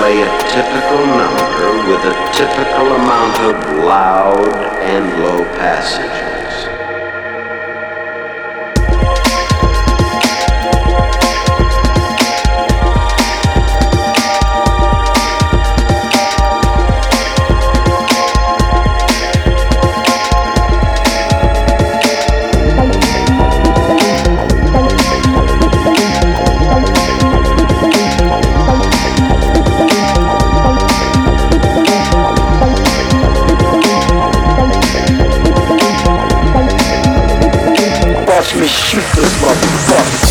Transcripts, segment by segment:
play a typical number with a typical amount of loud and low passages. me shoot this motherfucker.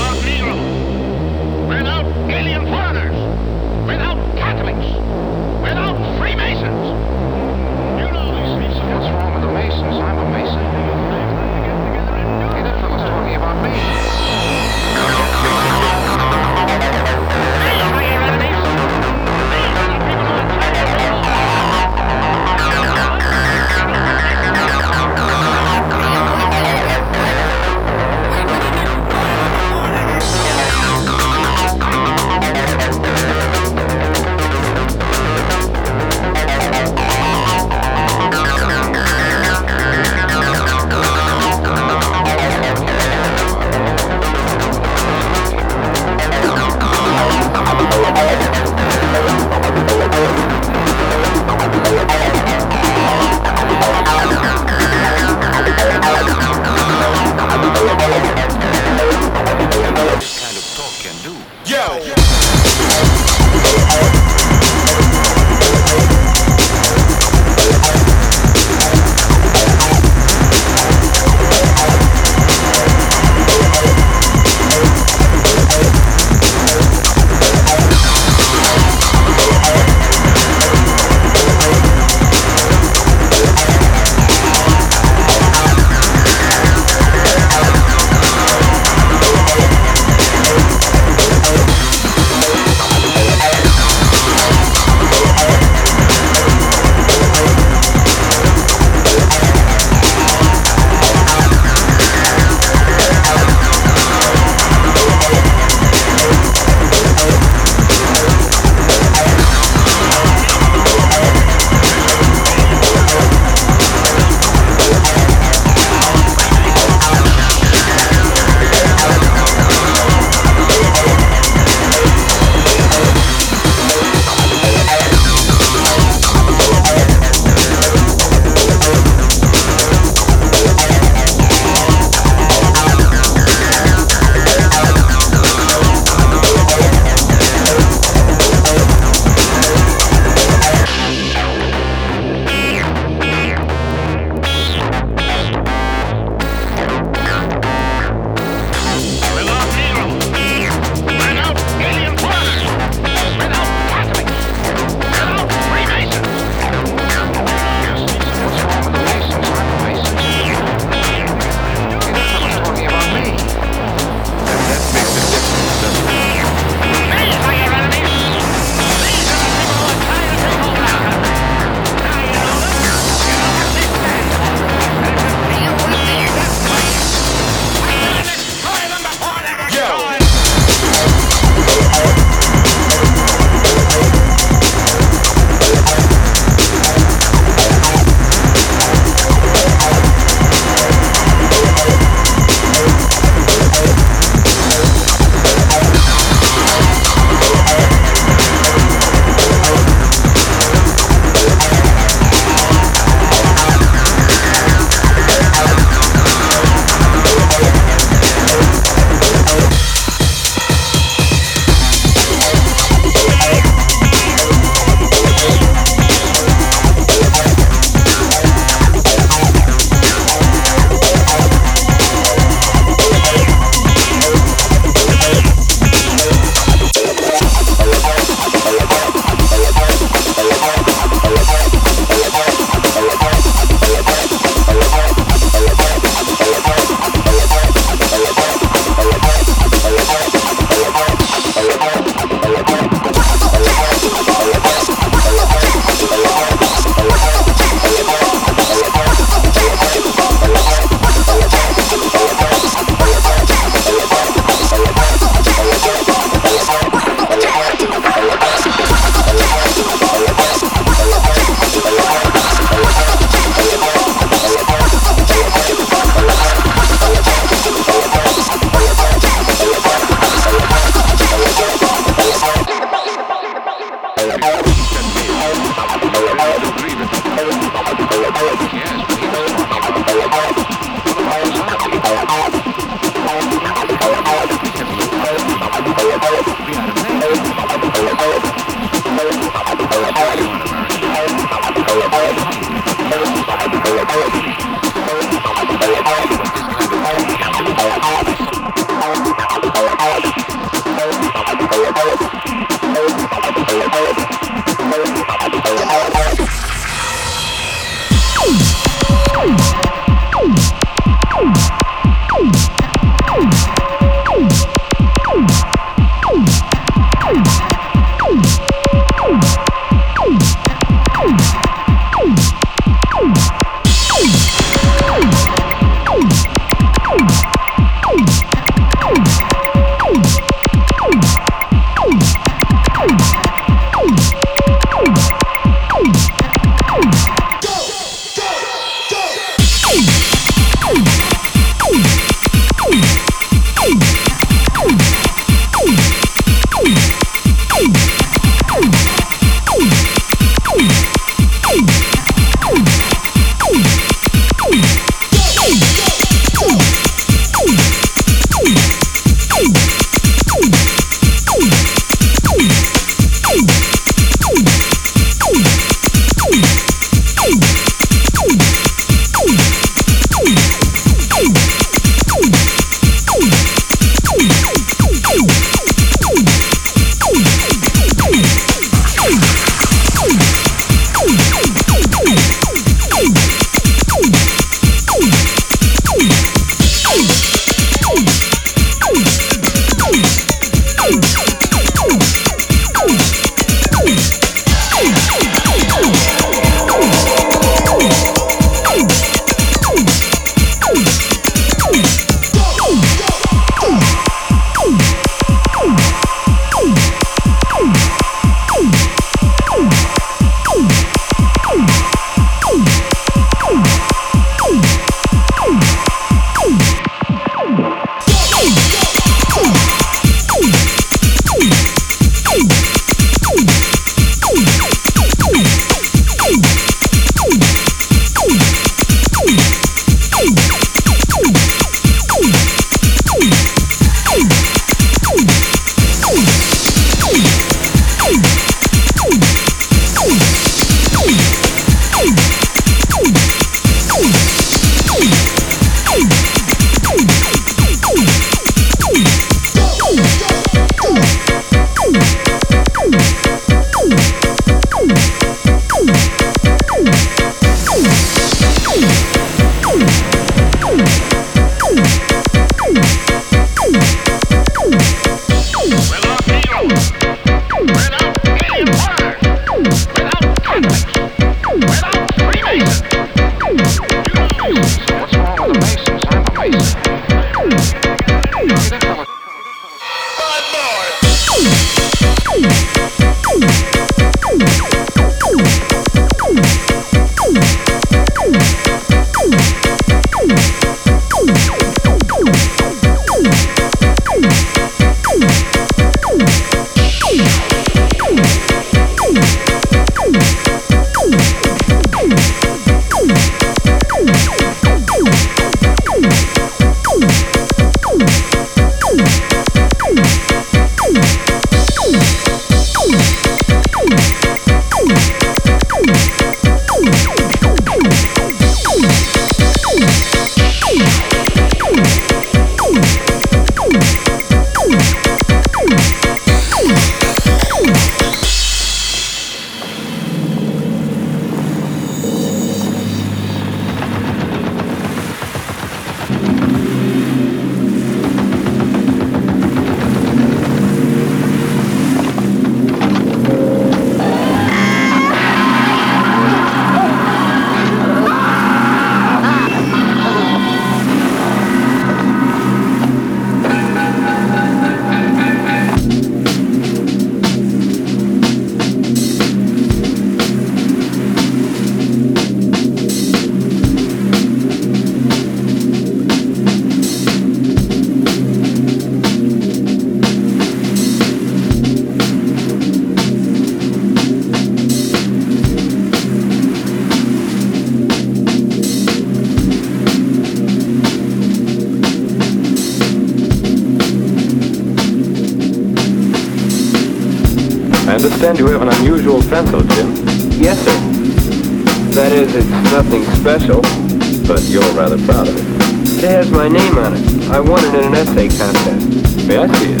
It has my name on it. I won it in an essay contest. May I see it?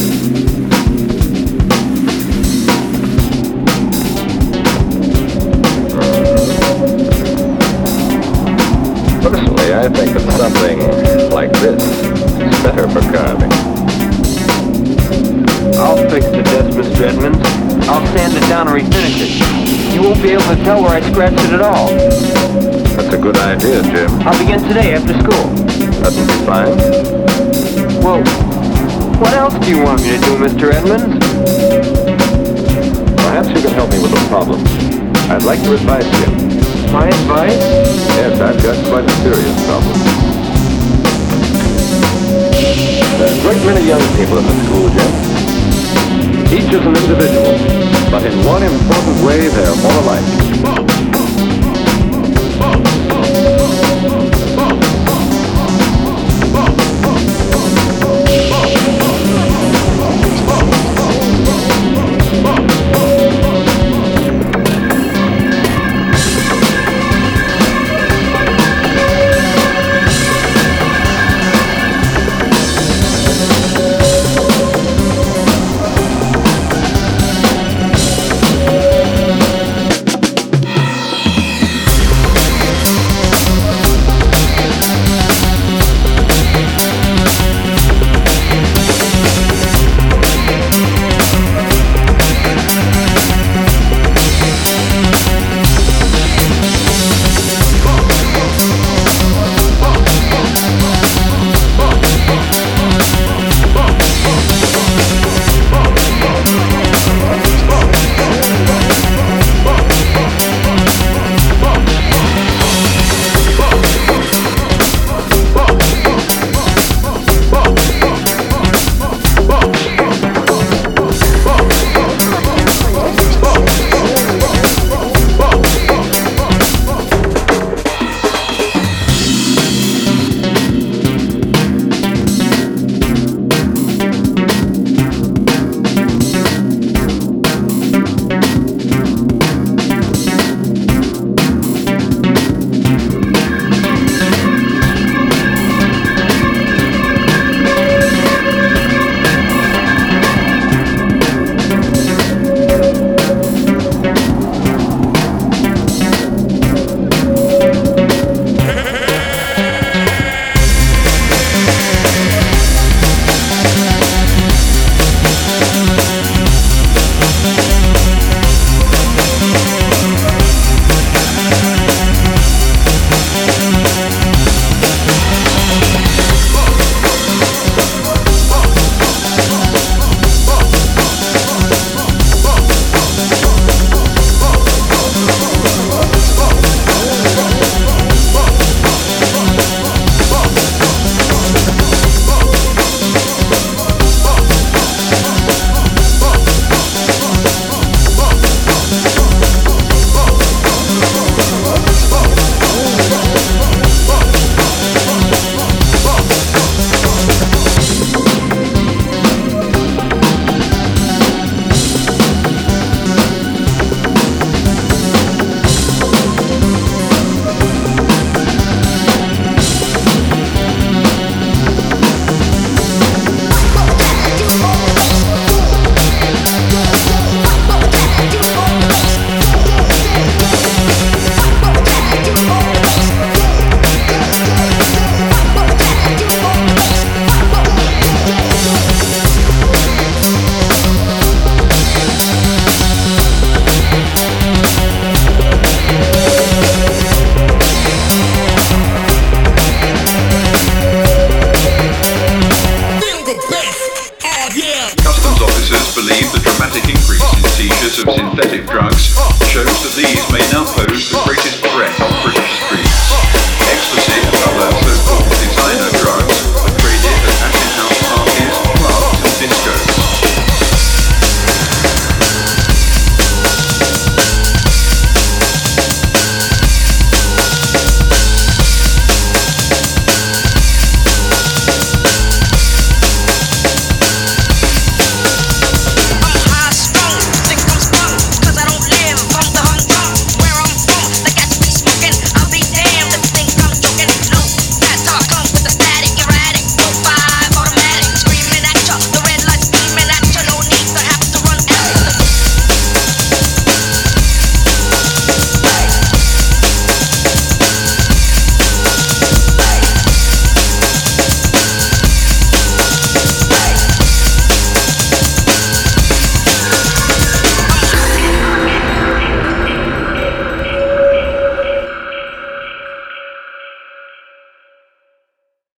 Personally, I think that something like this is better for carving. I'll fix the desk, Mr. Edmonds. I'll sand it down and refinish it. You won't be able to tell where I scratched it at all. That's a good idea, Jim. I'll begin today after school. Well, what else do you want me to do, Mr. Edmonds? Perhaps you can help me with a problem. I'd like your advice, Jim. My advice? Yes, I've got quite a serious problem. There are a great many young people in the school, Jim. Each is an individual, but in one important way, they're more alike.